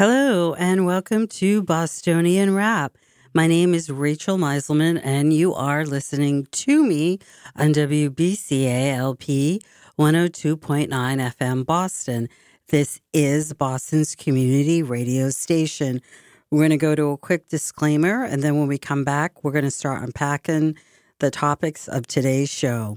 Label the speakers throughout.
Speaker 1: Hello, and welcome to Bostonian Rap. My name is Rachel Meiselman, and you are listening to me on WBCA LP 102.9 FM Boston. This is Boston's community radio station. We're going to go to a quick disclaimer, and then when we come back, we're going to start unpacking the topics of today's show.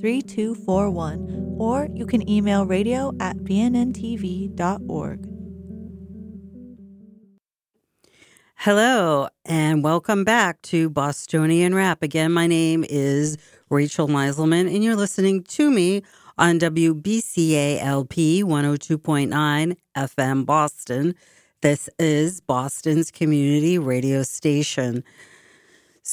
Speaker 2: 3241 or you can email radio at bnntv.org.
Speaker 1: Hello, and welcome back to Bostonian Rap. Again, my name is Rachel Meiselman, and you're listening to me on WBCA LP 102.9 FM Boston. This is Boston's community radio station.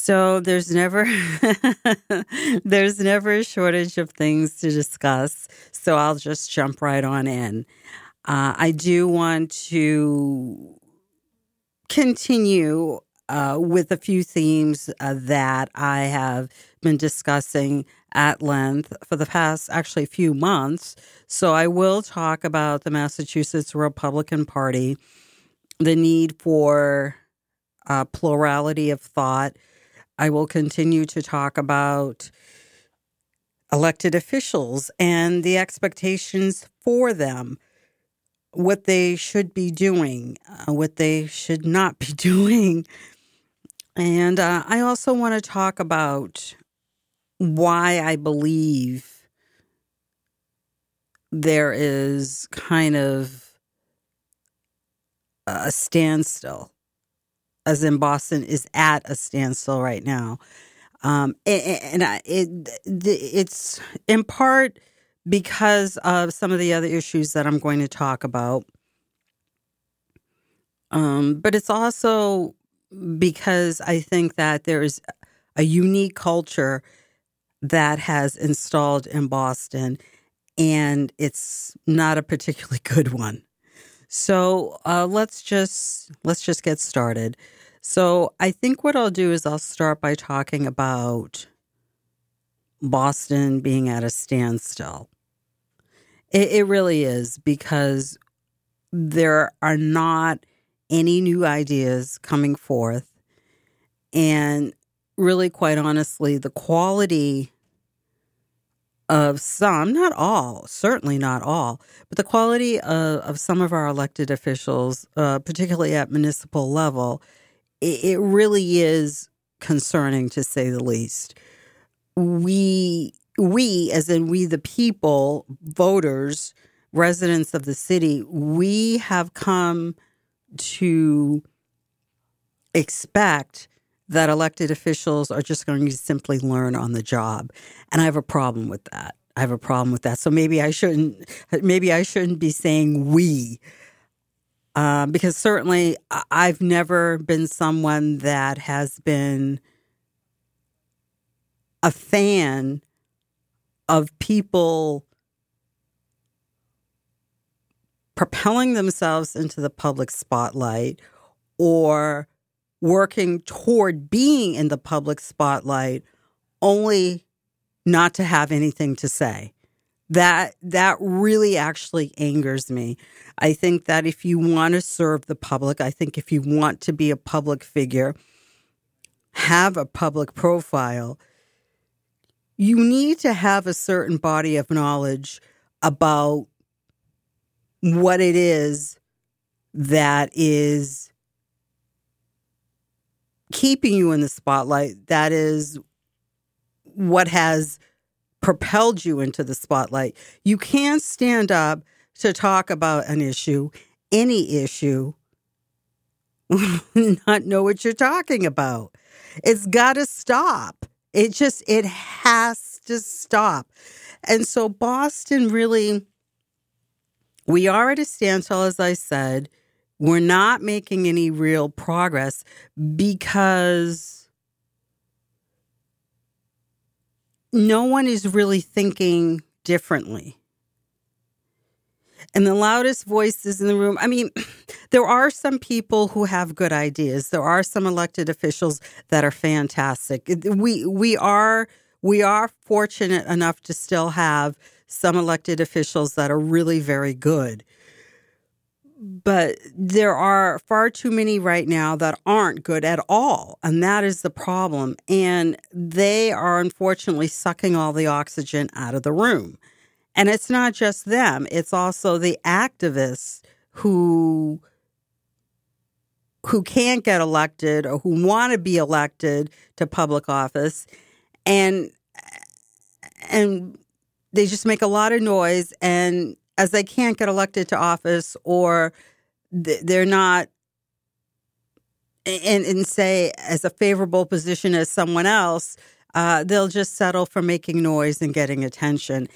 Speaker 1: So there's never there's never a shortage of things to discuss. So I'll just jump right on in. Uh, I do want to continue uh, with a few themes uh, that I have been discussing at length for the past actually few months. So I will talk about the Massachusetts Republican Party, the need for uh, plurality of thought I will continue to talk about elected officials and the expectations for them, what they should be doing, uh, what they should not be doing. And uh, I also want to talk about why I believe there is kind of a standstill as in Boston, is at a standstill right now. Um, and, and it, it's in part because of some of the other issues that I'm going to talk about. Um, but it's also because I think that there is a unique culture that has installed in Boston, and it's not a particularly good one. So uh, let's just let's just get started. So I think what I'll do is I'll start by talking about Boston being at a standstill. It, it really is because there are not any new ideas coming forth. And really, quite honestly, the quality of some, not all, certainly not all, but the quality of, of some of our elected officials, uh, particularly at municipal level, it, really is concerning to say the least. We, we, as in we, the people, voters, residents of the city, we have come to expect that elected officials are just going to simply learn on the job. And I have a problem with that. I have a problem with that. So maybe I shouldn't maybe I shouldn't be saying we um, because certainly I've never been someone that has been a fan of people propelling themselves into the public spotlight or working toward being in the public spotlight only not to have anything to say that that really actually angers me. I think that if you want to serve the public, I think if you want to be a public figure, have a public profile, you need to have a certain body of knowledge about what it is that is keeping you in the spotlight. That is what has propelled you into the spotlight. You can't stand up to talk about an issue, any issue, not know what you're talking about. It's got to stop. It just, it has to stop. And so Boston really, we are at a standstill, as I said. we're not making any real progress because no one is really thinking differently. And the loudest voices in the room, I mean, there are some people who have good ideas. There are some elected officials that are fantastic. We we are we are fortunate enough to still have some elected officials that are really very good. But there are far too many right now that aren't good at all. And that is the problem. And they are unfortunately sucking all the oxygen out of the room. And it's not just them, it's also the activists who who can't get elected or who want to be elected to public office and and they just make a lot of noise and as they can't get elected to office or they're not and, and say as a favorable position as someone else uh, they'll just settle for making noise and getting attention.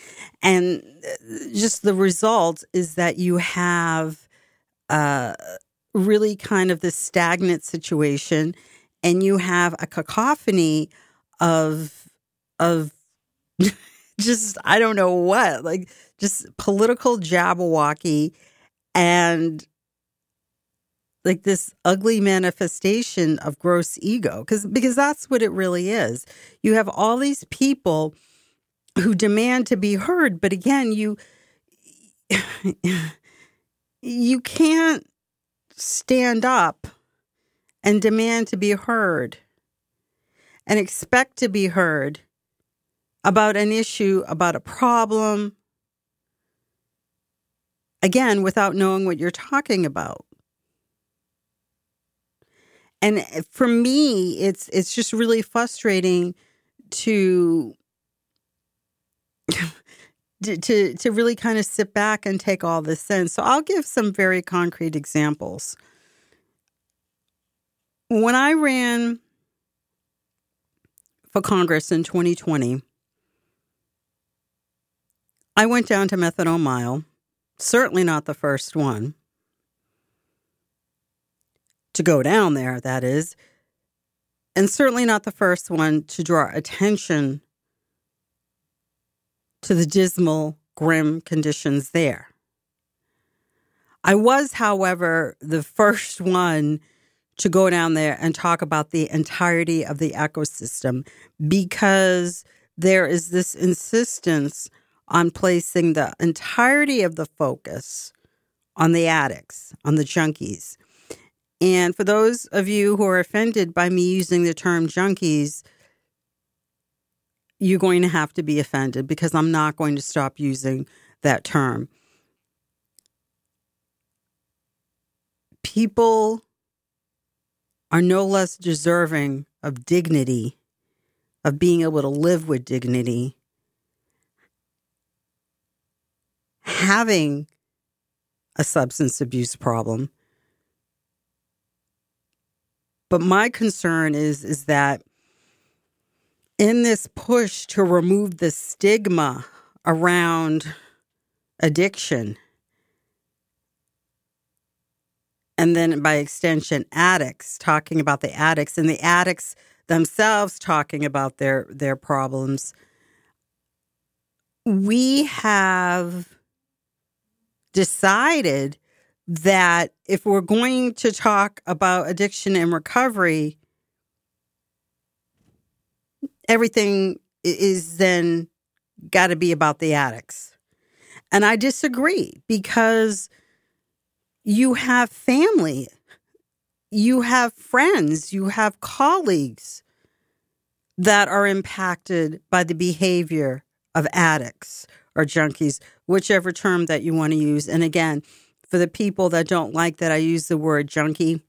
Speaker 1: And uh, just the result is that you have uh, really kind of this stagnant situation and you have a cacophony of of just I don't know what, like just political jabberwocky and like this ugly manifestation of gross ego because because that's what it really is. You have all these people who demand to be heard, but again, you you can't stand up and demand to be heard and expect to be heard about an issue, about a problem, again, without knowing what you're talking about. And eh, for me, it's it's just really frustrating to to to really kind of sit back and take all this in. So I'll give some very concrete examples. When I ran for Congress in 2020, I went down to Methadone Mile, certainly not the first one to go down there, that is, and certainly not the first one to draw attention to the dismal, grim conditions there. I was, however, the first one to go down there and talk about the entirety of the ecosystem because there is this insistence on placing the entirety of the focus on the addicts, on the junkies. And for those of you who are offended by me using the term junkies, you're going to have to be offended because I'm not going to stop using that term. People are no less deserving of dignity, of being able to live with dignity, having a substance abuse problem. But my concern is is that in this push to remove the stigma around addiction and then by extension addicts talking about the addicts and the addicts themselves talking about their their problems we have decided that if we're going to talk about addiction and recovery, everything is then got to be about the addicts. And I disagree because you have family, you have friends, you have colleagues that are impacted by the behavior of addicts or junkies, whichever term that you want to use. And again, for the people that don't like that I use the word junkie,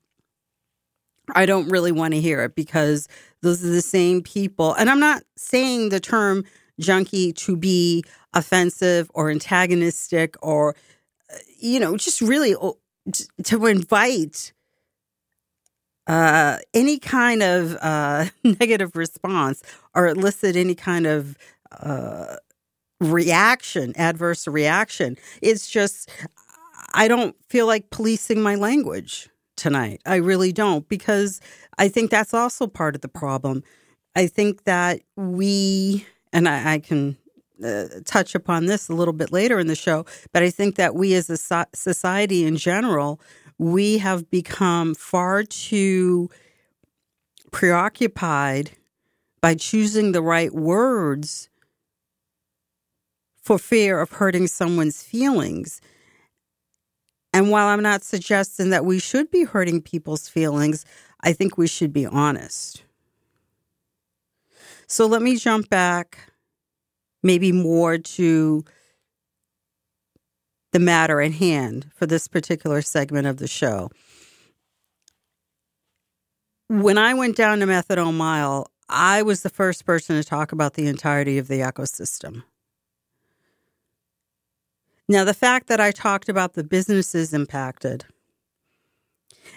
Speaker 1: I don't really want to hear it because those are the same people. And I'm not saying the term junkie to be offensive or antagonistic or, uh, you know, just really to invite uh, any kind of uh, negative response or elicit any kind of uh, reaction, adverse reaction. It's just, I don't feel like policing my language tonight. I really don't, because I think that's also part of the problem. I think that we, and I, I can uh, touch upon this a little bit later in the show, but I think that we as a so- society in general, we have become far too preoccupied by choosing the right words for fear of hurting someone's feelings. And while I'm not suggesting that we should be hurting people's feelings, I think we should be honest. So let me jump back maybe more to the matter at hand for this particular segment of the show. When I went down to Methadone Mile, I was the first person to talk about the entirety of the ecosystem. Now, the fact that I talked about the businesses impacted,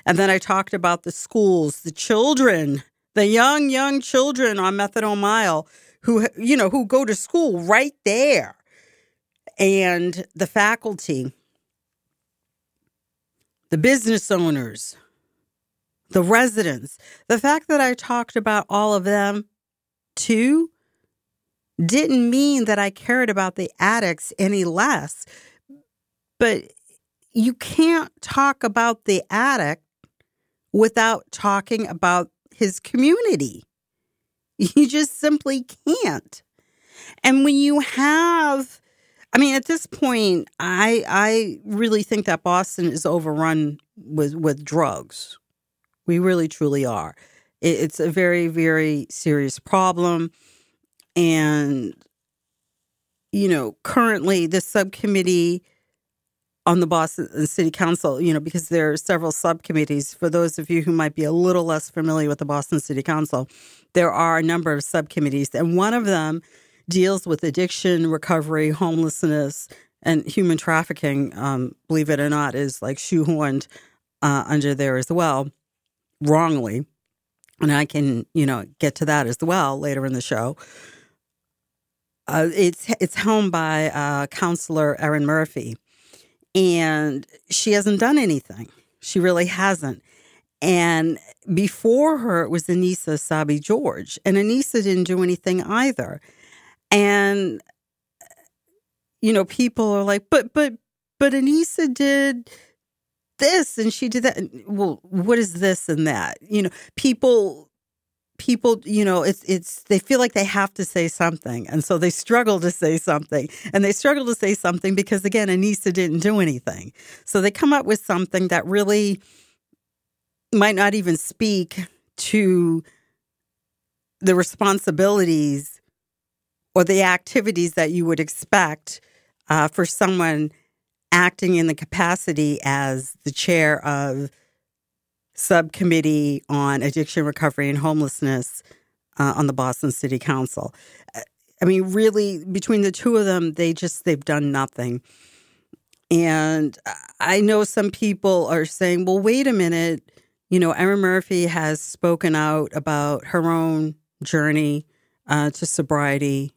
Speaker 1: and then I talked about the schools, the children, the young, young children on Methadone Mile who, you know, who go to school right there, and the faculty, the business owners, the residents. The fact that I talked about all of them too didn't mean that I cared about the addicts any less. But you can't talk about the addict without talking about his community. You just simply can't. And when you have I mean at this point I I really think that Boston is overrun with with drugs. We really truly are. It's a very very serious problem and you know, currently the subcommittee on the Boston City Council, you know, because there are several subcommittees. For those of you who might be a little less familiar with the Boston City Council, there are a number of subcommittees, and one of them deals with addiction, recovery, homelessness, and human trafficking. Um, believe it or not, is like shoehorned uh, under there as well, wrongly. And I can, you know, get to that as well later in the show. Uh, it's it's helmed by uh, Councilor Erin Murphy and she hasn't done anything. She really hasn't. And before her, it was Annissa Essaibi George, and Annissa didn't do anything either. And you know, people are like, but but but Annissa did this and she did that. Well, what is this and that? You know, people people, you know, it's it's they feel like they have to say something, and so they struggle to say something, and they struggle to say something because again, Annissa didn't do anything, so they come up with something that really might not even speak to the responsibilities or the activities that you would expect uh, for someone acting in the capacity as the chair of subcommittee on addiction recovery and homelessness uh, on the Boston City Council. Uh, I mean, really, between the two of them, they just they've done nothing. And I know some people are saying, "Well, wait a minute." You know, Erin Murphy has spoken out about her own journey uh, to sobriety,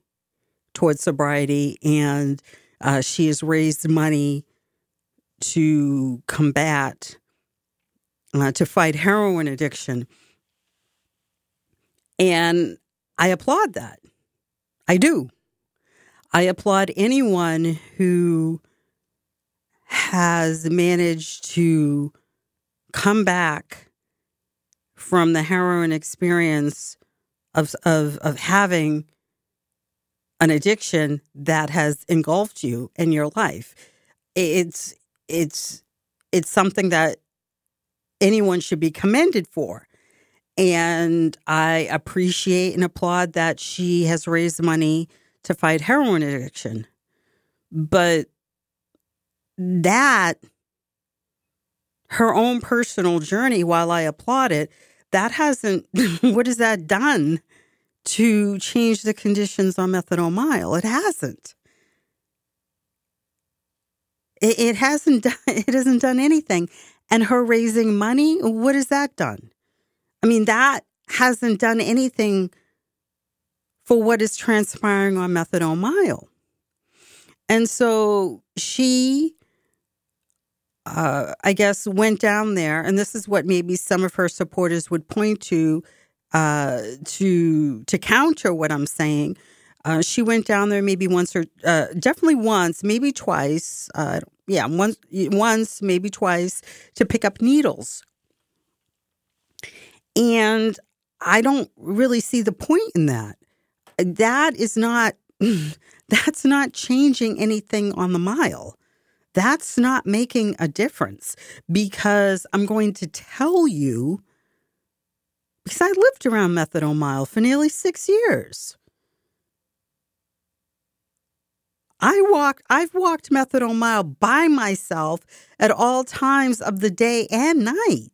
Speaker 1: towards sobriety, and uh, she has raised money to combat uh, to fight heroin addiction. And I applaud that. I do. I applaud anyone who has managed to come back from the heroin experience of, of, of having an addiction that has engulfed you in your life. It's, it's, it's something that anyone should be commended for. And I appreciate and applaud that she has raised money to fight heroin addiction. But that, her own personal journey, while I applaud it, that hasn't, what has that done to change the conditions on methadone mile? It hasn't. It hasn't done, it hasn't done anything and her raising money, what has that done? I mean, that hasn't done anything for what is transpiring on Methadone Mile. And so she uh, I guess, went down there, and this is what maybe some of her supporters would point to uh, to to counter what I'm saying. Uh, she went down there maybe once or uh, definitely once, maybe twice. Uh, yeah, once, once, maybe twice to pick up needles. And I don't really see the point in that. That is not. That's not changing anything on the mile. That's not making a difference because I'm going to tell you because I lived around methadone mile for nearly six years. I walk I've walked methadone mile by myself at all times of the day and night.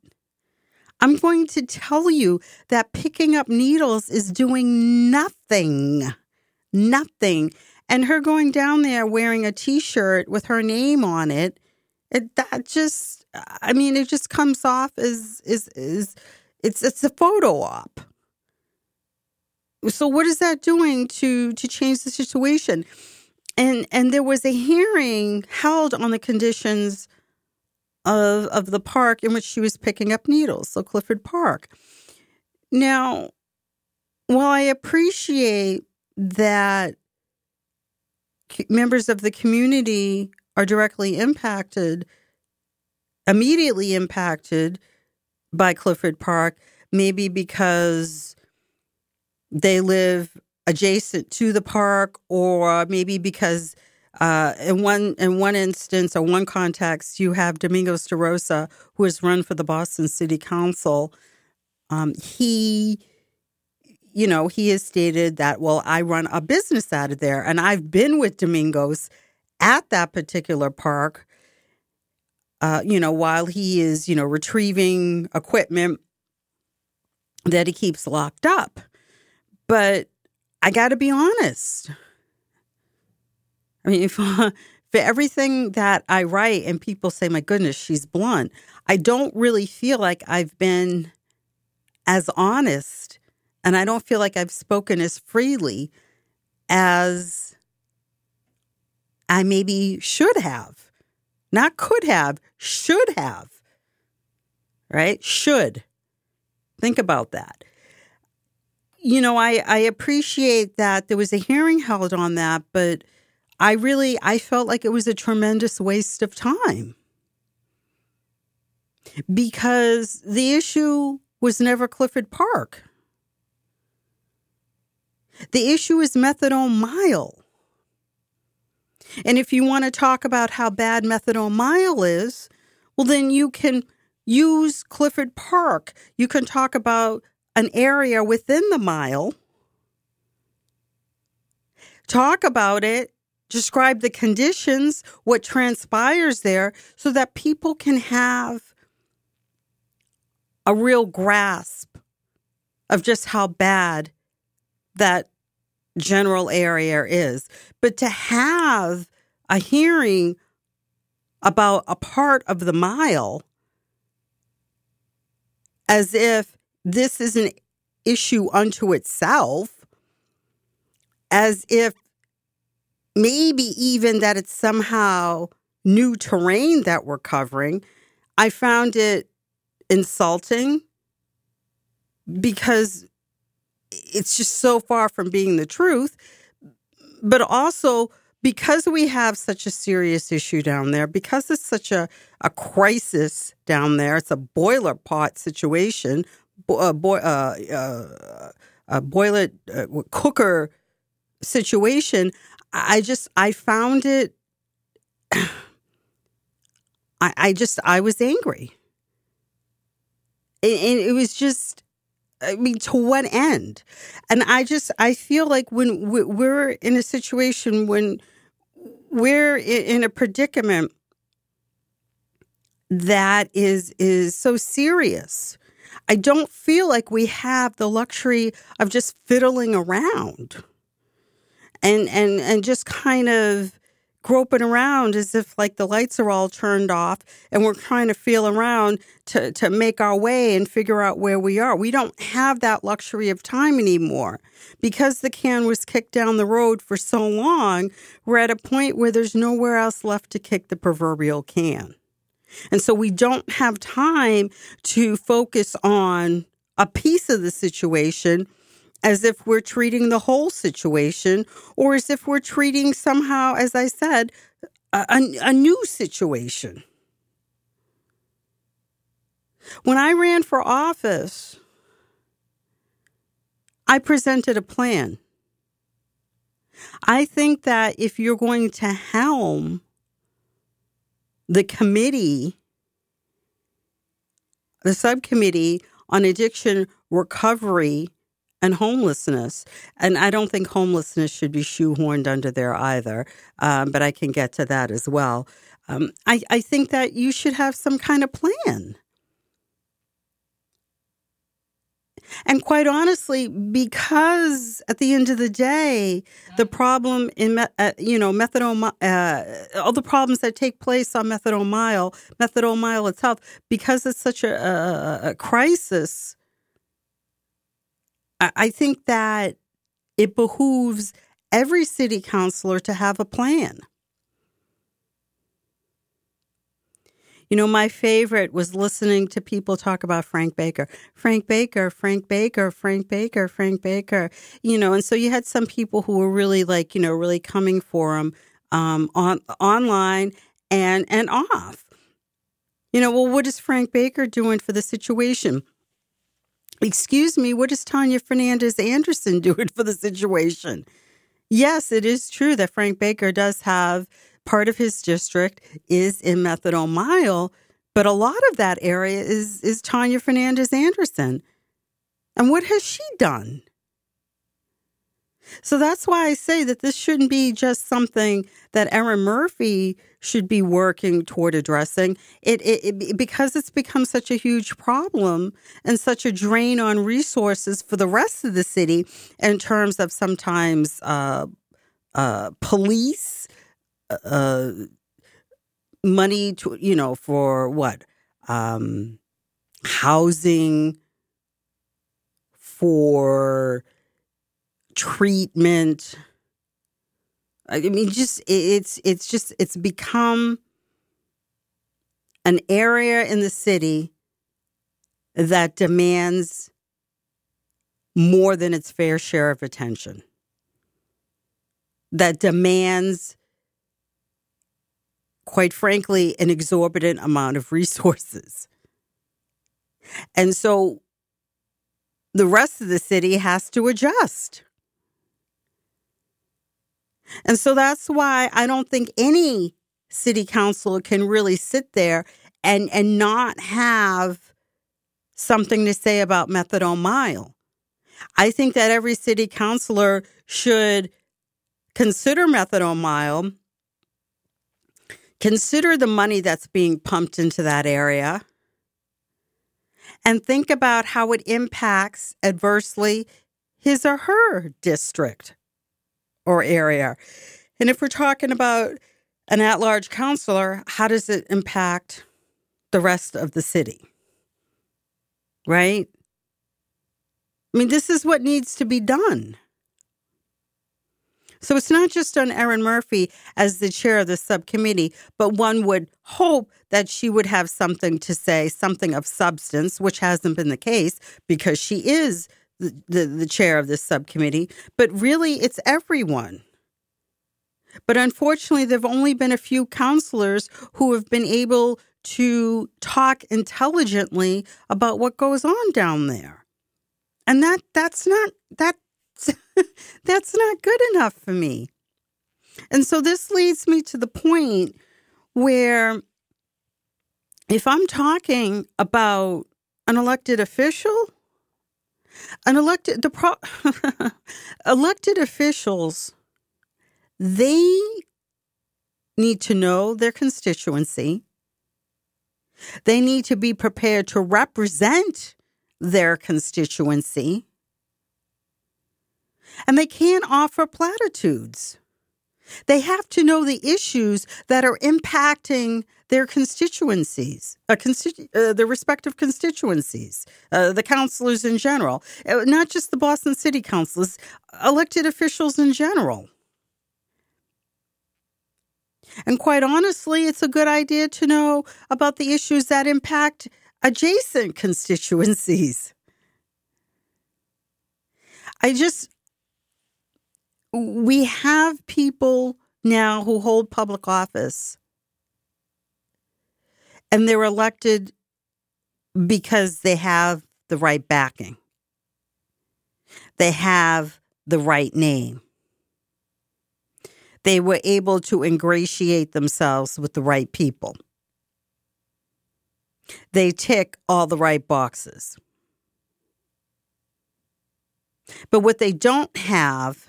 Speaker 1: I'm going to tell you that picking up needles is doing nothing. Nothing. And her going down there wearing a t-shirt with her name on it, it that just I mean it just comes off as is is it's it's a photo op. So what is that doing to to change the situation? And and there was a hearing held on the conditions of of the park in which she was picking up needles, so Clifford Park. Now, while I appreciate that members of the community are directly impacted, immediately impacted by Clifford Park, maybe because they live adjacent to the park, or maybe because uh, in one in one instance or one context, you have Domingos DaRosa, who has run for the Boston City Council. Um, he, you know, he has stated that well, I run a business out of there, and I've been with Domingos at that particular park uh, you know, while he is, you know, retrieving equipment that he keeps locked up. But I got to be honest. I mean, for everything that I write and people say, my goodness, she's blunt, I don't really feel like I've been as honest and I don't feel like I've spoken as freely as I maybe should have. Not could have, should have. Right? Should. Think about that. You know, I, I appreciate that there was a hearing held on that, but I really I felt like it was a tremendous waste of time. Because the issue was never Clifford Park. The issue is methadone mile. And if you want to talk about how bad methadone mile is, well, then you can use Clifford Park. You can talk about an area within the mile, talk about it, describe the conditions, what transpires there, so that people can have a real grasp of just how bad that general area is. But to have a hearing about a part of the mile as if this is an issue unto itself, as if maybe even that it's somehow new terrain that we're covering, I found it insulting because it's just so far from being the truth. But also because we have such a serious issue down there, because it's such a, a crisis down there, it's a boiler pot situation, a, bo- uh, uh, boiler uh, cooker situation. I just, I found it, I, I just, I was angry. And it was just, I mean, to what end? And I just, I feel like when we're in a situation when we're in a predicament that is is so serious. I don't feel like we have the luxury of just fiddling around and and and just kind of groping around as if like the lights are all turned off and we're trying to feel around to, to make our way and figure out where we are. We don't have that luxury of time anymore. Because the can was kicked down the road for so long, we're at a point where there's nowhere else left to kick the proverbial can. And so we don't have time to focus on a piece of the situation as if we're treating the whole situation or as if we're treating somehow, as I said, a, a, a new situation. When I ran for office, I presented a plan. I think that if you're going to helm the committee, the subcommittee on addiction recovery and homelessness, and I don't think homelessness should be shoehorned under there either, um, but I can get to that as well. Um, I, I think that you should have some kind of plan. And quite honestly, because at the end of the day, the problem in uh, you know methadone, uh, all the problems that take place on methadone mile, methadone mile itself, because it's such a, a, a crisis. I, I think that it behooves every city councilor to have a plan. You know, my favorite was listening to people talk about Frank Baker. Frank Baker, Frank Baker, Frank Baker, Frank Baker. You know, and so you had some people who were really like, you know, really coming for him um, on online and and off. You know, well, what is Frank Baker doing for the situation? Excuse me, what is Tania Fernandes Anderson doing for the situation? Yes, it is true that Frank Baker does have part of his district is in methadone mile, but a lot of that area is is Tania Fernandes Anderson. And what has she done? So that's why I say that this shouldn't be just something that Erin Murphy should be working toward addressing. It, it, it, because it's become such a huge problem and such a drain on resources for the rest of the city in terms of sometimes uh, uh, police uh, money to you know for what? Um, housing for treatment. I mean just it's it's just it's become an area in the city that demands more than its fair share of attention. That demands quite frankly, an exorbitant amount of resources. And so the rest of the city has to adjust. And so that's why I don't think any city councilor can really sit there and, and not have something to say about methadone mile. I think that every city councilor should consider methadone mile Consider the money that's being pumped into that area and think about how it impacts adversely his or her district or area. And if we're talking about an at large councilor, how does it impact the rest of the city? Right? I mean, this is what needs to be done. So it's not just on Erin Murphy as the chair of the subcommittee, but one would hope that she would have something to say, something of substance, which hasn't been the case because she is the, the, the chair of this subcommittee. But really, it's everyone. But unfortunately, there have only been a few councilors who have been able to talk intelligently about what goes on down there. And that that's not that that's not good enough for me. And so this leads me to the point where if I'm talking about an elected official, an elected the pro, elected officials they need to know their constituency. They need to be prepared to represent their constituency and they can't offer platitudes. They have to know the issues that are impacting their constituencies, uh, constitu- uh, their respective constituencies, uh, the councilors in general, uh, not just the Boston City Councilors, elected officials in general. And quite honestly, it's a good idea to know about the issues that impact adjacent constituencies. I just, we have people now who hold public office and they're elected because they have the right backing, they have the right name. They were able to ingratiate themselves with the right people. They tick all the right boxes. But what they don't have,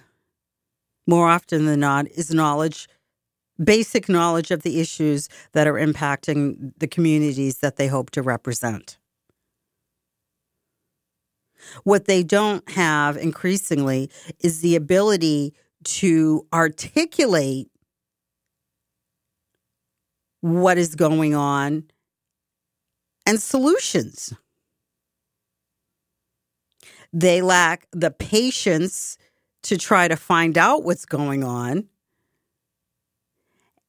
Speaker 1: more often than not, is knowledge, basic knowledge of the issues that are impacting the communities that they hope to represent. What they don't have increasingly is the ability to articulate what is going on and solutions. They lack the patience to try to find out what's going on.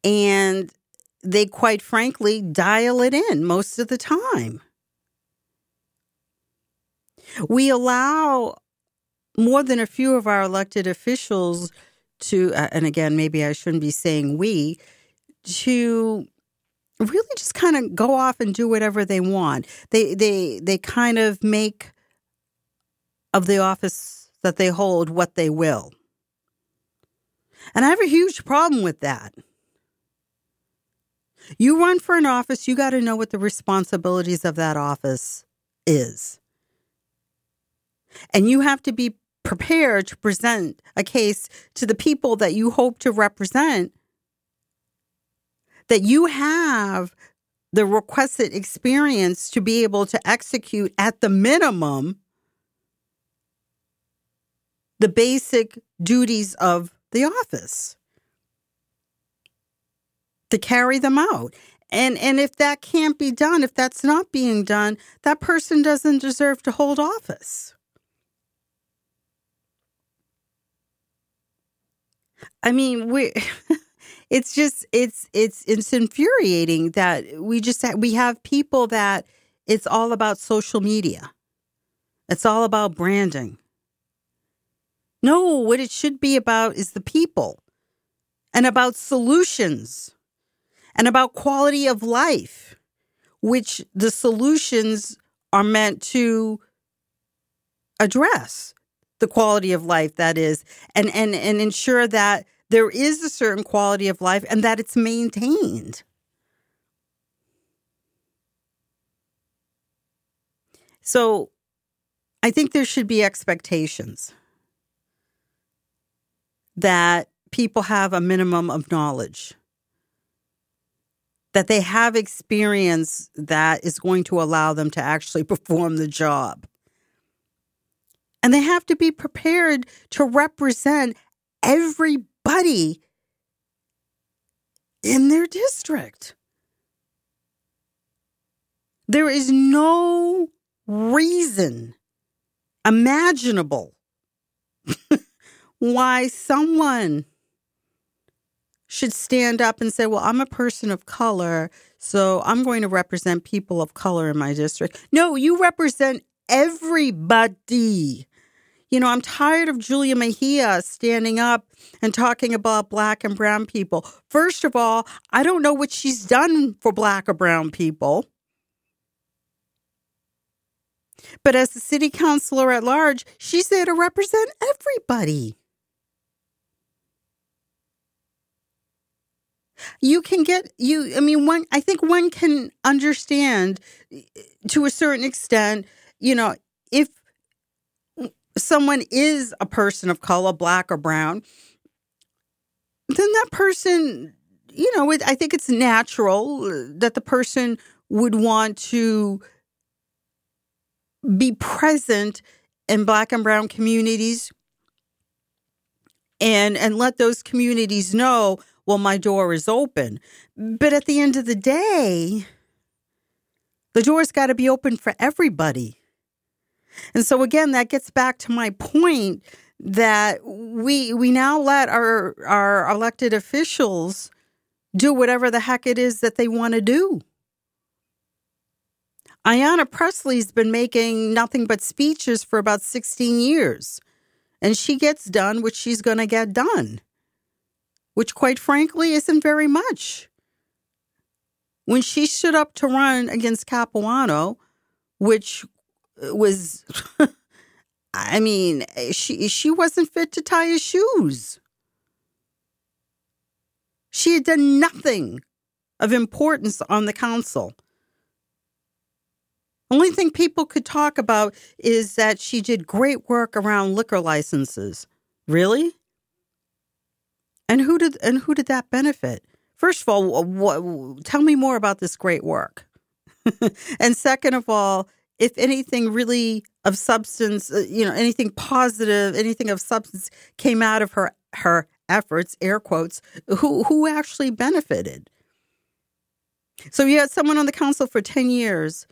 Speaker 1: And they, quite frankly, dial it in most of the time. We allow more than a few of our elected officials to, and again, maybe I shouldn't be saying we, to really just kind of go off and do whatever they want. They they they kind of make of the office that they hold what they will. And I have a huge problem with that. You run for an office, you got to know what the responsibilities of that office is. And you have to be prepared to present a case to the people that you hope to represent that you have the requested experience to be able to execute at the minimum the basic duties of the office to carry them out and and if that can't be done if that's not being done that person doesn't deserve to hold office I mean, we it's just it's it's it's infuriating that we just we have people that it's all about social media. It's all about branding. No, what it should be about is the people and about solutions and about quality of life, which the solutions are meant to address the quality of life that is and and and ensure that there is a certain quality of life and that it's maintained. So i think there should be expectations that people have a minimum of knowledge that they have experience that is going to allow them to actually perform the job and they have to be prepared to represent everybody in their district. There is no reason imaginable why someone should stand up and say, Well, I'm a person of color, so I'm going to represent people of color in my district. No, you represent everybody. You know, I'm tired of Julia Mejia standing up and talking about black and brown people. First of all, I don't know what she's done for black or brown people. But as the city councilor at large, she's there to represent everybody. You can get you I mean one I think one can understand eh, to a certain extent, you know, if someone is a person of color, black or brown, then that person, you know, I think it's natural that the person would want to be present in black and brown communities and and let those communities know well my door is open. But at the end of the day the door's got to be open for everybody. And so again, that gets back to my point that we we now let our our elected officials do whatever the heck it is that they want to do. Ayanna Pressley's been making nothing but speeches for about 16 years, and she gets done what she's going to get done, which, quite frankly, isn't very much. When she stood up to run against Capuano, which uh, was, I mean, she she wasn't fit to tie his shoes. She had done nothing of importance on the council. Only thing people could talk about is that she did great work around liquor licenses. Really? And who did and who did that benefit? First of all, what, tell me more about this great work. and second of all, if anything really of substance, uh, you know, anything positive, anything of substance came out of her her efforts, air quotes, who who actually benefited. So you had someone on the council for 10 years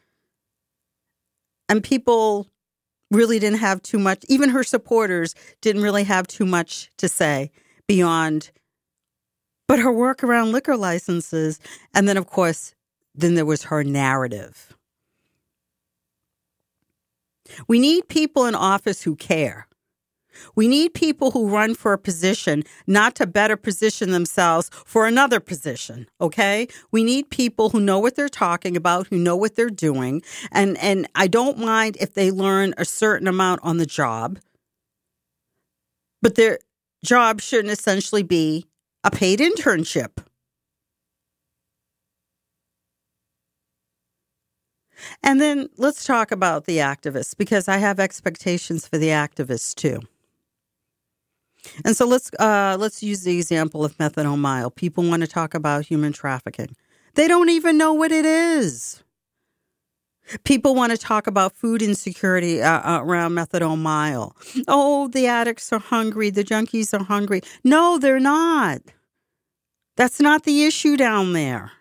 Speaker 1: and people really didn't have too much, even her supporters didn't really have too much to say beyond but her work around liquor licenses and then of course then there was her narrative. We need people in office who care. We need people who run for a position not to better position themselves for another position, okay? We need people who know what they're talking about, who know what they're doing, and and I don't mind if they learn a certain amount on the job. But their job shouldn't essentially be a paid internship. And then let's talk about the activists because I have expectations for the activists too. And so let's uh, let's use the example of methadone mile. People want to talk about human trafficking. They don't even know what it is. People want to talk about food insecurity uh, uh, around methadone mile. Oh, the addicts are hungry. The junkies are hungry. No, they're not. That's not the issue down there.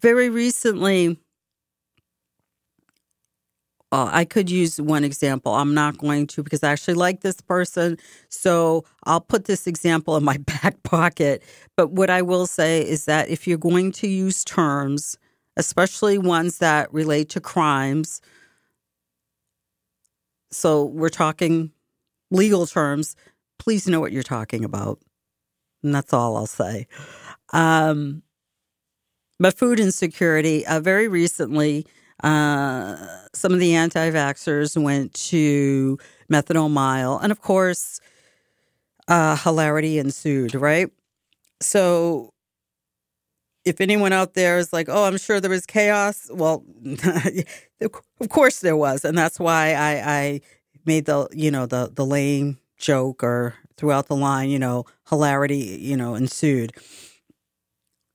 Speaker 1: Very recently, uh, I could use one example. I'm not going to because I actually like this person. So I'll put this example in my back pocket. But what I will say is that if you're going to use terms, especially ones that relate to crimes, so we're talking legal terms, please know what you're talking about. And that's all I'll say. Um, but food insecurity, uh, very recently, uh, some of the anti vaxxers went to Methadone mile. And of course, uh, hilarity ensued, right? So if anyone out there is like, oh, I'm sure there was chaos, well, of course there was. And that's why I, I made the, you know, the, the lame joke or throughout the line, you know, hilarity, you know, ensued.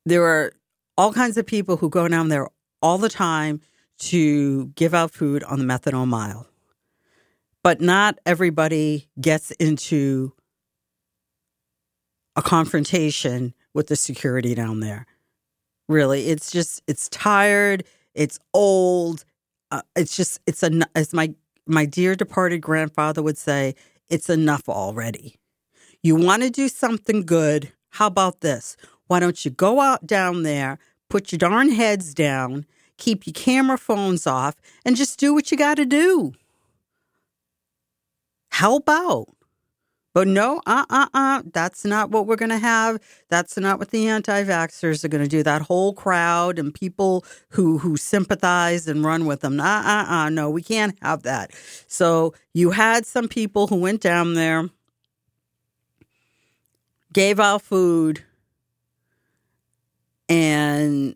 Speaker 1: There are all kinds of people who go down there all the time to give out food on the methadone mile. But not everybody gets into a confrontation with the security down there. Really, it's just it's tired, it's old. Uh, it's just it's a as my my dear departed grandfather would say, it's enough already. You want to do something good? How about this? Why don't you go out down there, put your darn heads down, keep your camera phones off, and just do what you got to do. Help out. But no, uh uh uh, that's not what we're going to have. That's not what the anti vaxxers are going to do. That whole crowd and people who, who sympathize and run with them. Uh uh uh, no, we can't have that. So you had some people who went down there, gave out food, and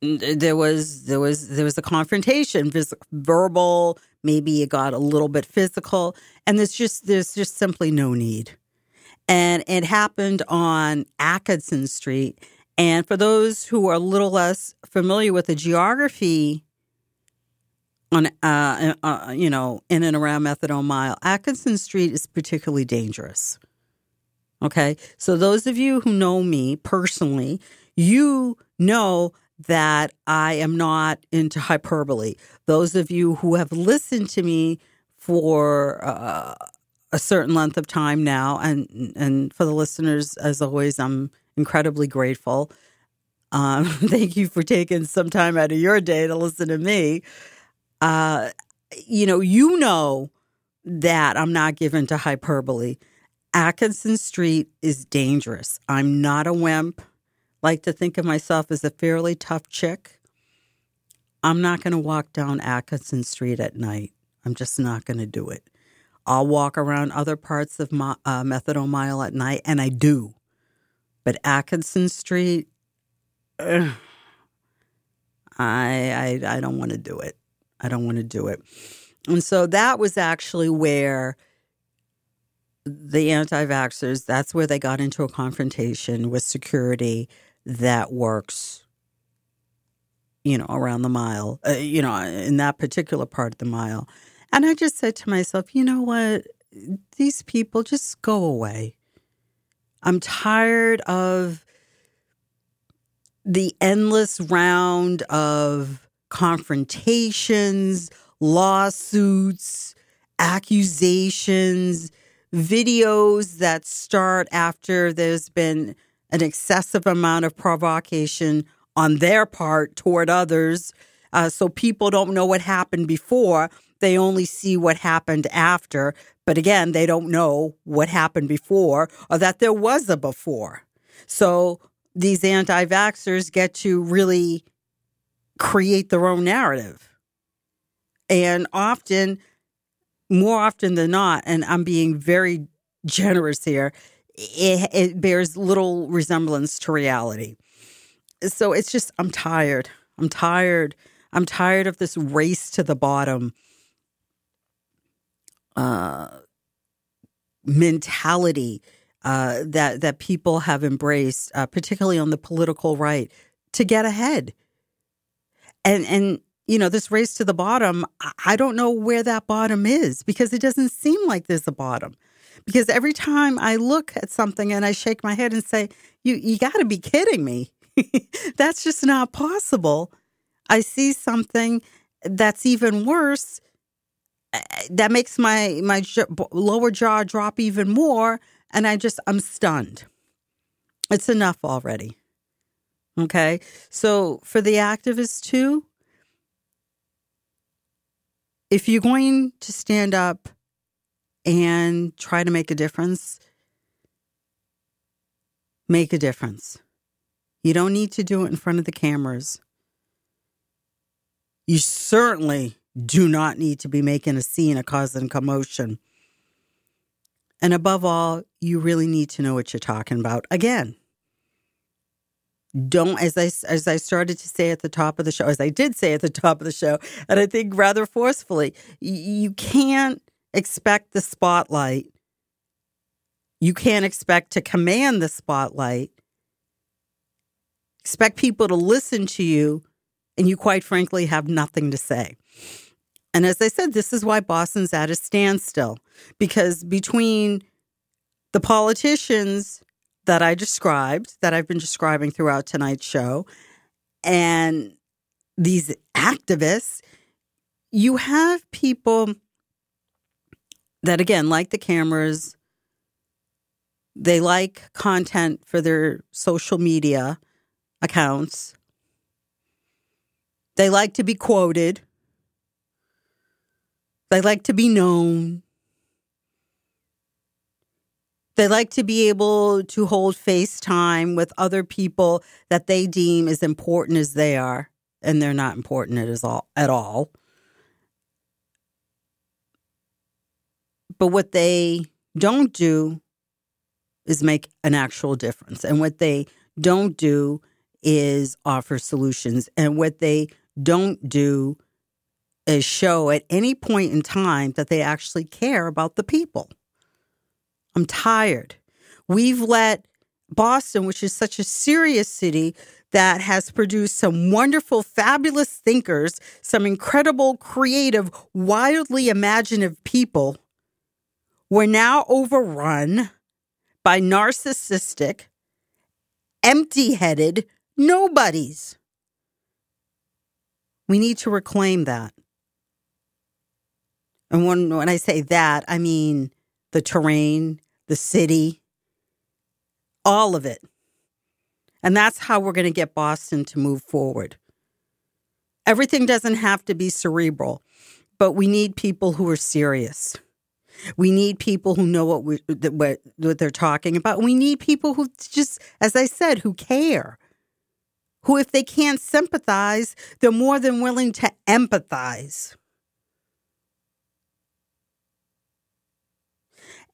Speaker 1: there was there was there was a confrontation verbal maybe it got a little bit physical and there's just there's just simply no need. And it happened on atkinson street. And for those who are a little less familiar with the geography on uh, uh, you know in and around methadone mile atkinson street is particularly dangerous. Okay? So those of you who know me personally you know that I am not into hyperbole. Those of you who have listened to me for uh, a certain length of time now, and and for the listeners, as always, I'm incredibly grateful. Um, thank you for taking some time out of your day to listen to me. Uh, you know, you know that I'm not given to hyperbole. Atkinson Street is dangerous. I'm not a wimp. Like to think of myself as a fairly tough chick. I'm not going to walk down Atkinson Street at night. I'm just not going to do it. I'll walk around other parts of my, uh, Methadone Mile at night, and I do. But Atkinson Street, ugh, I, I I don't want to do it. I don't want to do it. And so that was actually where the anti vaxxers, that's where they got into a confrontation with security that works, you know, around the mile, uh, you know, in that particular part of the mile. And I just said to myself, you know what? These people just go away. I'm tired of the endless round of confrontations, lawsuits, accusations, videos that start after there's been an excessive amount of provocation on their part toward others. Uh, so people don't know what happened before. They only see what happened after. But again, they don't know what happened before or that there was a before. So these anti vaxxers get to really create their own narrative. And often, more often than not, and I'm being very generous here, it, it bears little resemblance to reality. So it's just, I'm tired. I'm tired. I'm tired of this race to the bottom uh, mentality uh, that that people have embraced, uh, particularly on the political right, to get ahead. And and you know this race to the bottom. I don't know where that bottom is because it doesn't seem like there's a bottom. Because every time I look at something and I shake my head and say, "You you got to be kidding me," that's just not possible. I see something that's even worse eh, that makes my my lower jaw drop even more and i just i'm stunned. It's enough already. Okay? So for the activists too if you're going to stand up and try to make a difference make a difference you don't need to do it in front of the cameras you certainly do not need to be making a scene or causing commotion. And above all, you really need to know what you're talking about. Again, don't as I as I started to say at the top of the show, as I did say at the top of the show, and I think rather forcefully, you can't expect the spotlight. You can't expect to command the spotlight. Expect people to listen to you, and you quite frankly have nothing to say. And as I said, this is why Boston's at a standstill because between the politicians that I described, that I've been describing throughout tonight's show, and these activists, you have people that, again, like the cameras, they like content for their social media accounts. They like to be quoted. They like to be known. They like to be able to hold FaceTime with other people that they deem as important as they are, and they're not important at all at all. But what they don't do is make an actual difference. And what they don't do is offer solutions. And what they don't do is show at any point in time that they actually care about the people. I'm tired. We've let Boston, which is such a serious city that has produced some wonderful, fabulous thinkers, some incredible, creative, wildly imaginative people, we're now overrun by narcissistic, empty headed nobodies. We need to reclaim that. And when, when I say that, I mean the terrain, the city, all of it. And that's how we're going to get Boston to move forward. Everything doesn't have to be cerebral, but we need people who are serious. We need people who know what we what, what they're talking about. We need people who just, as I said, who care. Who, if they can't sympathize, they're more than willing to empathize.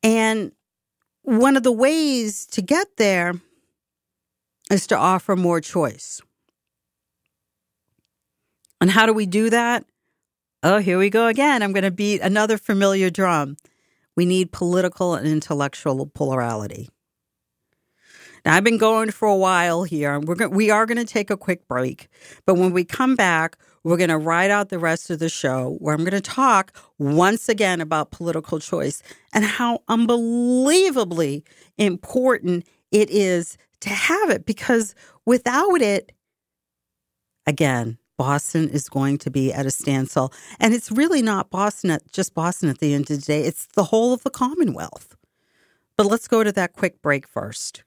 Speaker 1: And one of the ways to get there is to offer more choice. And how do we do that? Oh, here we go again. I'm going to beat another familiar drum. We need political and intellectual plurality. Now, I've been going for a while here, and we're go- we are going to take a quick break. But when we come back, we're going to ride out the rest of the show where I'm going to talk once again about political choice and how unbelievably important it is to have it because without it, again, Boston is going to be at a standstill. And it's really not Boston, at, just Boston at the end of the day, it's the whole of the Commonwealth. But let's go to that quick break first.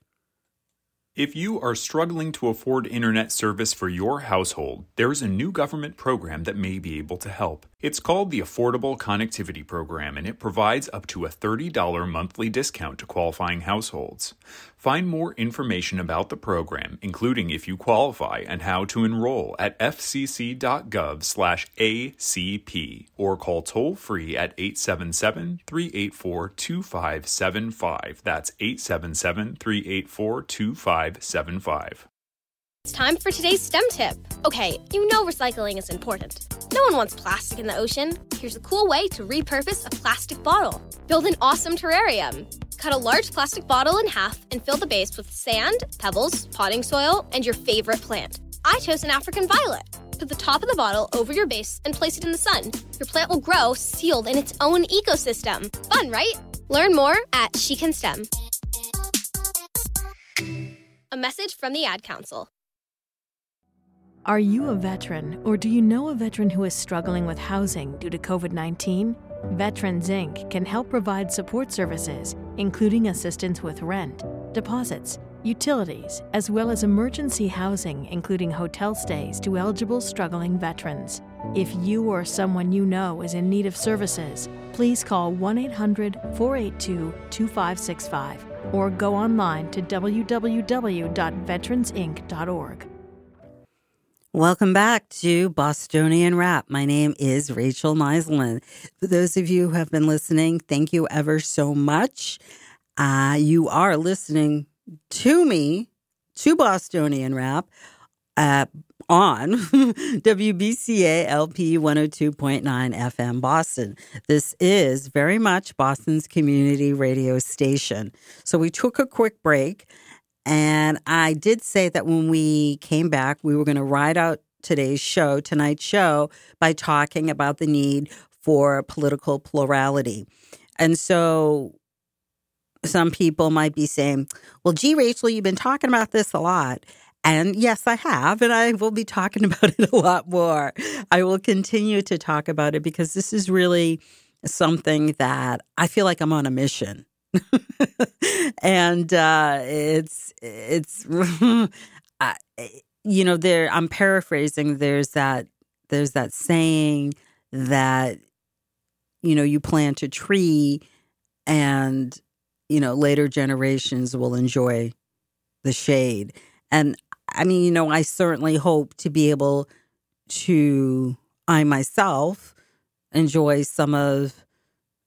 Speaker 3: If you are struggling to afford internet service for your household, there is a new government program that may be able to help. It's called the Affordable Connectivity Program, and it provides up to a $30 monthly discount to qualifying households. Find more information about the program, including if you qualify and how to enroll at fcc.gov/acp or call toll-free at 877-384-2575. That's 877-384-2575.
Speaker 4: It's time for today's STEM tip. Okay, you know recycling is important. No one wants plastic in the ocean. Here's a cool way to repurpose a plastic bottle. Build an awesome terrarium. Cut a large plastic bottle in half and fill the base with sand, pebbles, potting soil, and your favorite plant. I chose an African violet. Put the top of the bottle over your base and place it in the sun. Your plant will grow sealed in its own ecosystem. Fun, right? Learn more at She Can STEM. A message from the Ad Council.
Speaker 5: Are you a veteran or do you know a veteran who is struggling with housing due to COVID 19? Veterans Inc. can help provide support services, including assistance with rent, deposits, utilities, as well as emergency housing, including hotel stays to eligible struggling veterans. If you or someone you know is in need of services, please call 1 800 482 2565 or go online to www.veteransinc.org.
Speaker 1: Welcome back to Bostonian Rap. My name is Rachel Meiselman. For those of you who have been listening, thank you ever so much. Uh, you are listening to me, to Bostonian Rap, uh, on WBCA LP 102.9 FM Boston. This is very much Boston's community radio station. So we took a quick break. And I did say that when we came back, we were going to ride out today's show, tonight's show, by talking about the need for political plurality. And so some people might be saying, well, gee, Rachel, you've been talking about this a lot. And yes, I have, and I will be talking about it a lot more. I will continue to talk about it because this is really something that I feel like I'm on a mission. and uh, it's it's you know there I'm paraphrasing. There's that there's that saying that you know you plant a tree and you know later generations will enjoy the shade and i mean you know i certainly hope to be able to i myself enjoy some of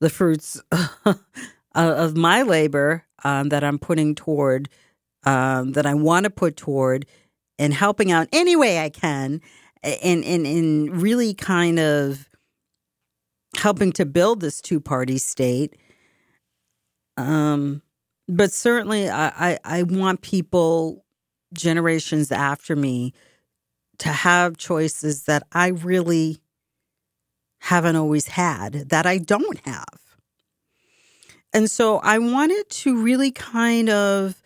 Speaker 1: the fruits of my labor um, that i'm putting toward um, that i want to put toward and helping out any way i can and and and really kind of helping to build this two party state um, but certainly, I, I, I want people, generations after me, to have choices that I really haven't always had, that I don't have. And so I wanted to really kind of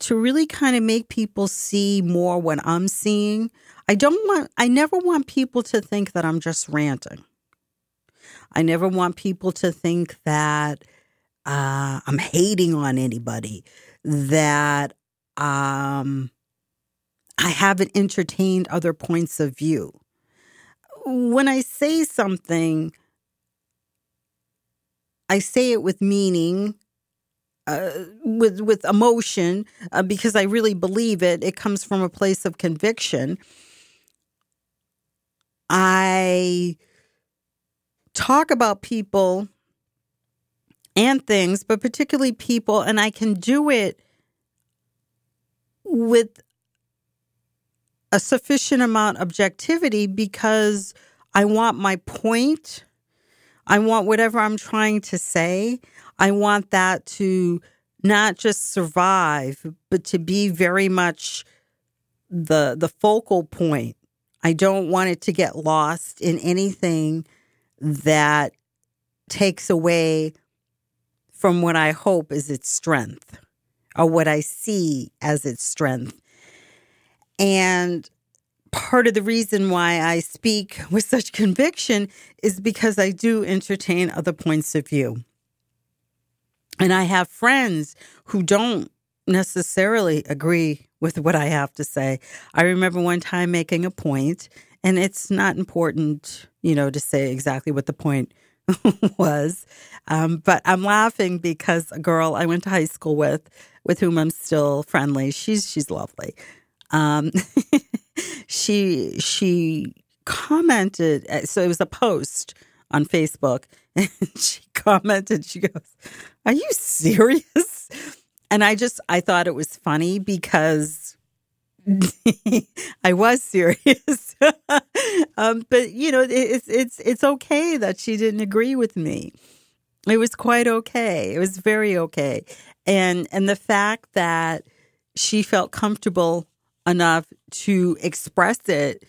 Speaker 1: to really kind of make people see more what I'm seeing. I don't want I never want people to think that I'm just ranting. I never want people to think that uh, I'm hating on anybody, that um, I haven't entertained other points of view. When I say something, I say it with meaning, uh, with with emotion, uh, because I really believe it. It comes from a place of conviction. I talk about people and things, but particularly people, and I can do it with a sufficient amount of objectivity because I want my point. I want whatever I'm trying to say. I want that to not just survive, but to be very much the the focal point. I don't want it to get lost in anything that takes away from what I hope is its strength or what I see as its strength. And part of the reason why I speak with such conviction is because I do entertain other points of view. And I have friends who don't necessarily agree with what I have to say. I remember one time making a point, and it's not important, you know, to say exactly what the point was. Um, but I'm laughing because a girl I went to high school with, with whom I'm still friendly, she's she's lovely. Um, she she commented. Uh, so it was a post on Facebook, and she commented. She goes, "Are you serious?" And I just I thought it was funny because I was serious. um, but you know, it's it's it's okay that she didn't agree with me. It was quite okay. It was very okay. And and the fact that she felt comfortable enough to express it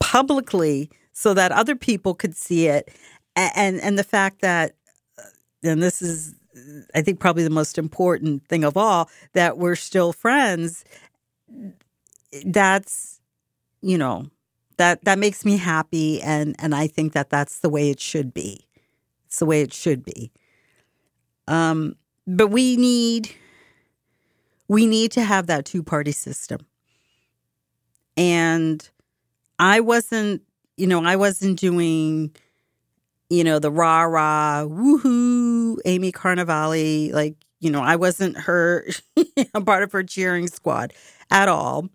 Speaker 1: publicly so that other people could see it. And and the fact that uh, and this is I think probably the most important thing of all that we're still friends that's you know that that makes me happy and and I think that that's the way it should be. It's the way it should be. Um but we need we need to have that two party system. And I wasn't, you know, I wasn't doing, you know, the rah rah, woohoo, Amy Carnevale. Like, you know, I wasn't her, part of her cheering squad at all.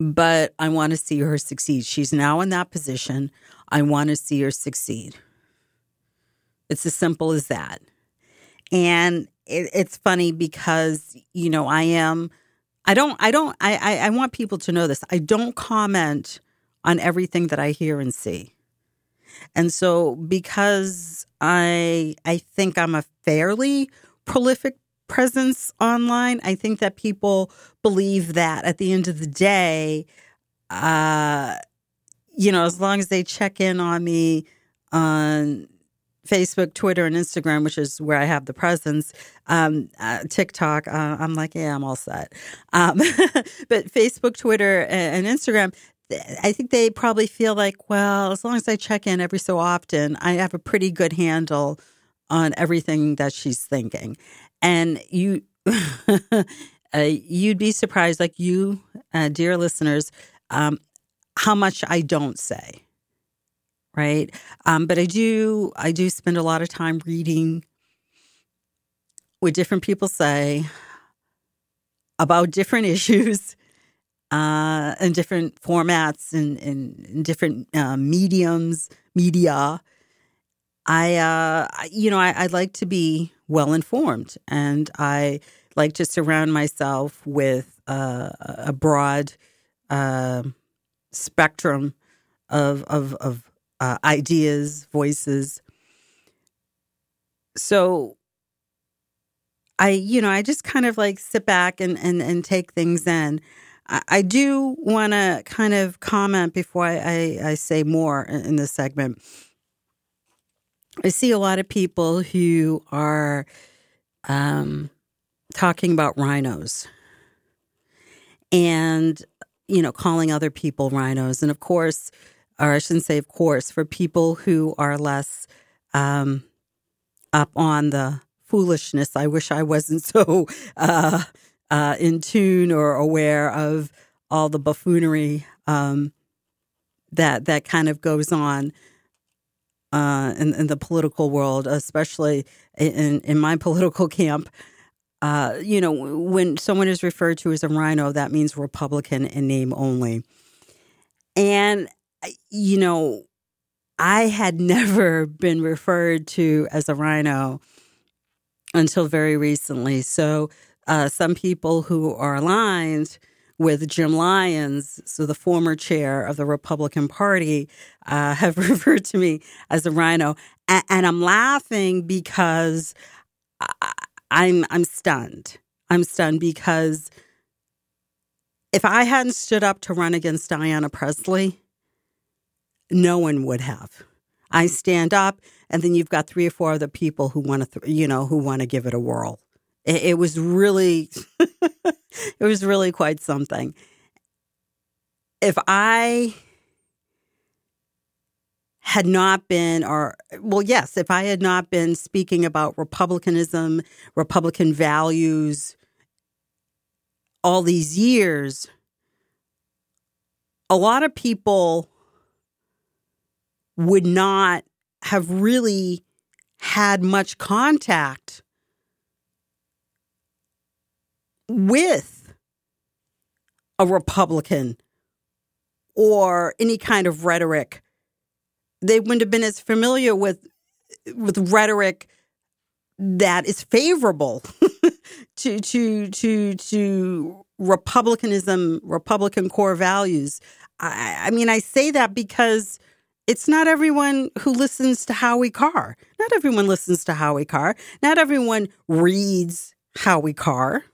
Speaker 1: But I want to see her succeed. She's now in that position. I want to see her succeed. It's as simple as that. And it, it's funny because you know I am. I don't. I don't. I, I. I want people to know this. I don't comment on everything that I hear and see, and so because I I think I'm a fairly prolific presence online. I think that people believe that at the end of the day, uh, you know, as long as they check in on me on Facebook, Twitter, and Instagram, which is where I have the presence. Um, uh, TikTok, uh, I'm like, yeah, I'm all set. Um, but Facebook, Twitter, and, Instagram, I think they probably feel like, well, as long as I check in every so often, I have a pretty good handle on everything that she's thinking. And you, uh, you'd be surprised, like you, uh, dear listeners, um, how much I don't say right? Um, but I do I do spend a lot of time reading what different people say about different issues uh, different formats and, and different uh, mediums, media. I, uh, you know, I, I like to be well informed, and I like to surround myself with uh, a broad uh, spectrum of of of uh, ideas, voices. So I, you know, I just kind of like sit back and and, and take things in. I, I do want to kind of comment before I, I, I say more in, in this segment. I see a lot of people who are um, talking about rhinos and you know calling other people rhinos. and of course or I shouldn't say, of course, for people who are less um, up on the foolishness. I wish I wasn't so uh, uh, in tune or aware of all the buffoonery um, that that kind of goes on uh, in, in, the political world, especially in, in my political camp. Uh, you know, when someone is referred to as a rhino, that means Republican in name only. And, you know, I had never been referred to as a rhino until very recently. So, uh, some people who are aligned with Jim Lyons, so the former chair of the Republican Party, uh, have referred to me as a rhino, and, and I'm laughing because I, I'm I'm stunned. I'm stunned because if I hadn't stood up to run against Ayanna Pressley, no one would have. I stand up, and then you've got three or four other people who want to, you know, who want to give it a whirl. It, it was really, it was really quite something. If I had not been, or, well, yes, if I had not been speaking about Republicanism, Republican values all these years, a lot of people would not have really had much contact with a Republican or any kind of rhetoric. They wouldn't have been as familiar with with rhetoric that is favorable to to to to republicanism, Republican core values. I, I mean, I say that because it's not everyone who listens to Howie Carr. Not everyone listens to Howie Carr. Not everyone reads Howie Carr.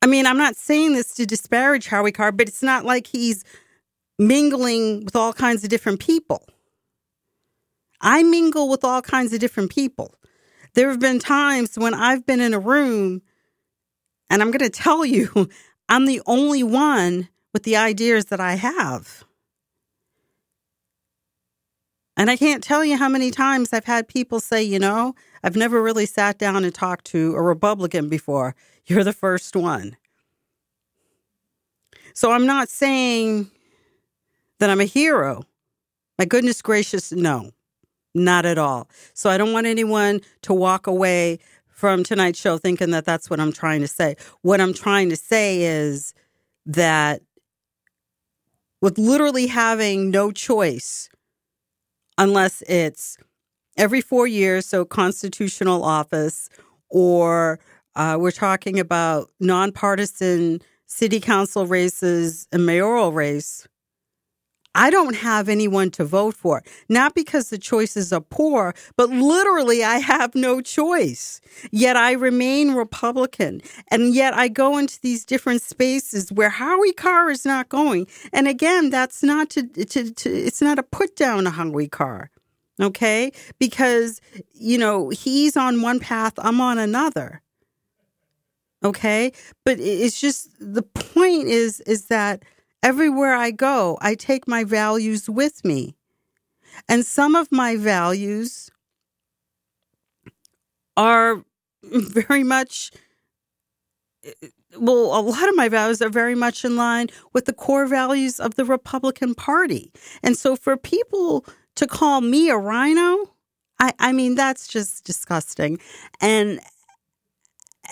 Speaker 1: I mean, I'm not saying this to disparage Howie Carr, but it's not like he's mingling with all kinds of different people. I mingle with all kinds of different people. There have been times when I've been in a room, and I'm going to tell you, I'm the only one with the ideas that I have. And I can't tell you how many times I've had people say, you know, I've never really sat down and talked to a Republican before. You're the first one. So I'm not saying that I'm a hero. My goodness gracious, no, not at all. So I don't want anyone to walk away from tonight's show thinking that that's what I'm trying to say. What I'm trying to say is that with literally having no choice, unless it's every four years, so constitutional office, or uh, we're talking about nonpartisan city council races and mayoral race, I don't have anyone to vote for. Not because the choices are poor, but literally I have no choice. Yet I remain Republican. And yet I go into these different spaces where Howie Carr is not going. And again, that's not to, to, to it's not a put down to Howie Carr. Okay? Because, you know, he's on one path, I'm on another okay but it's just the point is is that everywhere i go i take my values with me and some of my values are very much well, a lot of my values are very much in line with the core values of the Republican Party. And so for people to call me a rhino, I, I mean, that's just disgusting. And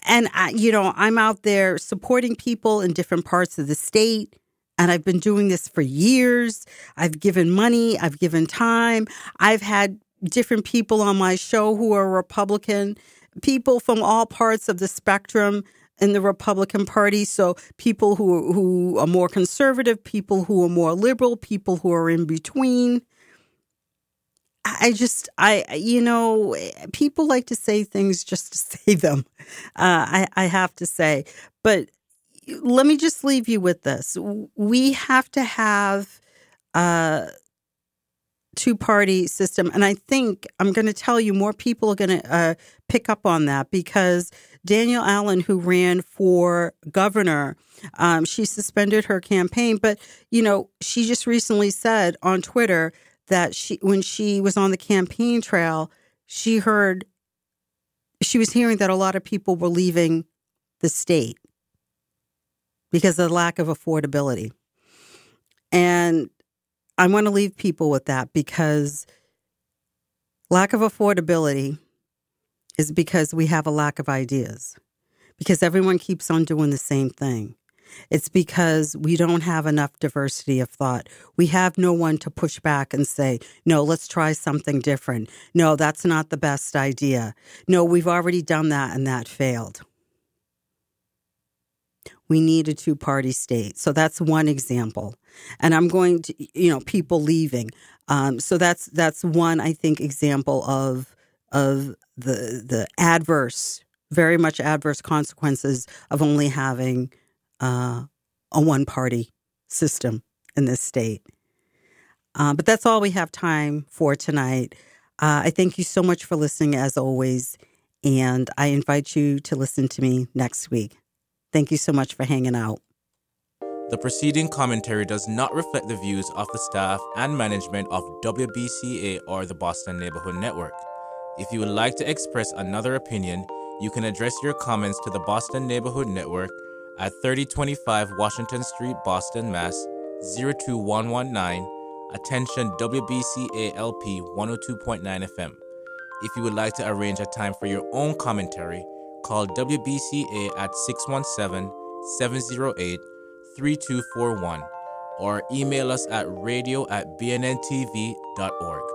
Speaker 1: and I, you know, I'm out there supporting people in different parts of the state. And I've been doing this for years. I've given money, I've given time. I've had different people on my show who are Republican, people from all parts of the spectrum in the Republican Party. So people who who are more conservative, people who are more liberal, people who are in between. I just, I, you know, people like to say things just to say them. Uh, I, I have to say, but let me just leave you with this: we have to have a two-party system, and I think I'm going to tell you more people are going to uh, pick up on that because Danielle Allen, who ran for governor. Um, she suspended her campaign, but you know, she just recently said on Twitter that she when she was on the campaign trail, she heard she was hearing that a lot of people were leaving the state because of the lack of affordability. And I want to leave people with that because lack of affordability is because we have a lack of ideas, because everyone keeps on doing the same thing. It's because we don't have enough diversity of thought. We have no one to push back and say, no, let's try something different. No, that's not the best idea. No, we've already done that and that failed. We need a two party state. So that's one example. And I'm going to, you know, people leaving. Um, so that's that's one, I think, example of of the the adverse, very much adverse consequences of only having uh, a one party system in this state. Uh, but that's all we have time for tonight. Uh, I thank you so much for listening, as always, and I invite you to listen to me next week. Thank you so much for hanging out.
Speaker 6: The preceding commentary does not reflect the views of the staff and management of WBCA or the Boston Neighborhood Network. If you would like to express another opinion, you can address your comments to the Boston Neighborhood Network at 3025 Washington Street, Boston, Mass. 02119. Attention WBCA LP 102.9 FM. If you would like to arrange a time for your own commentary, call WBCA at 617 708 3241 or email us at radio at bnntv.org.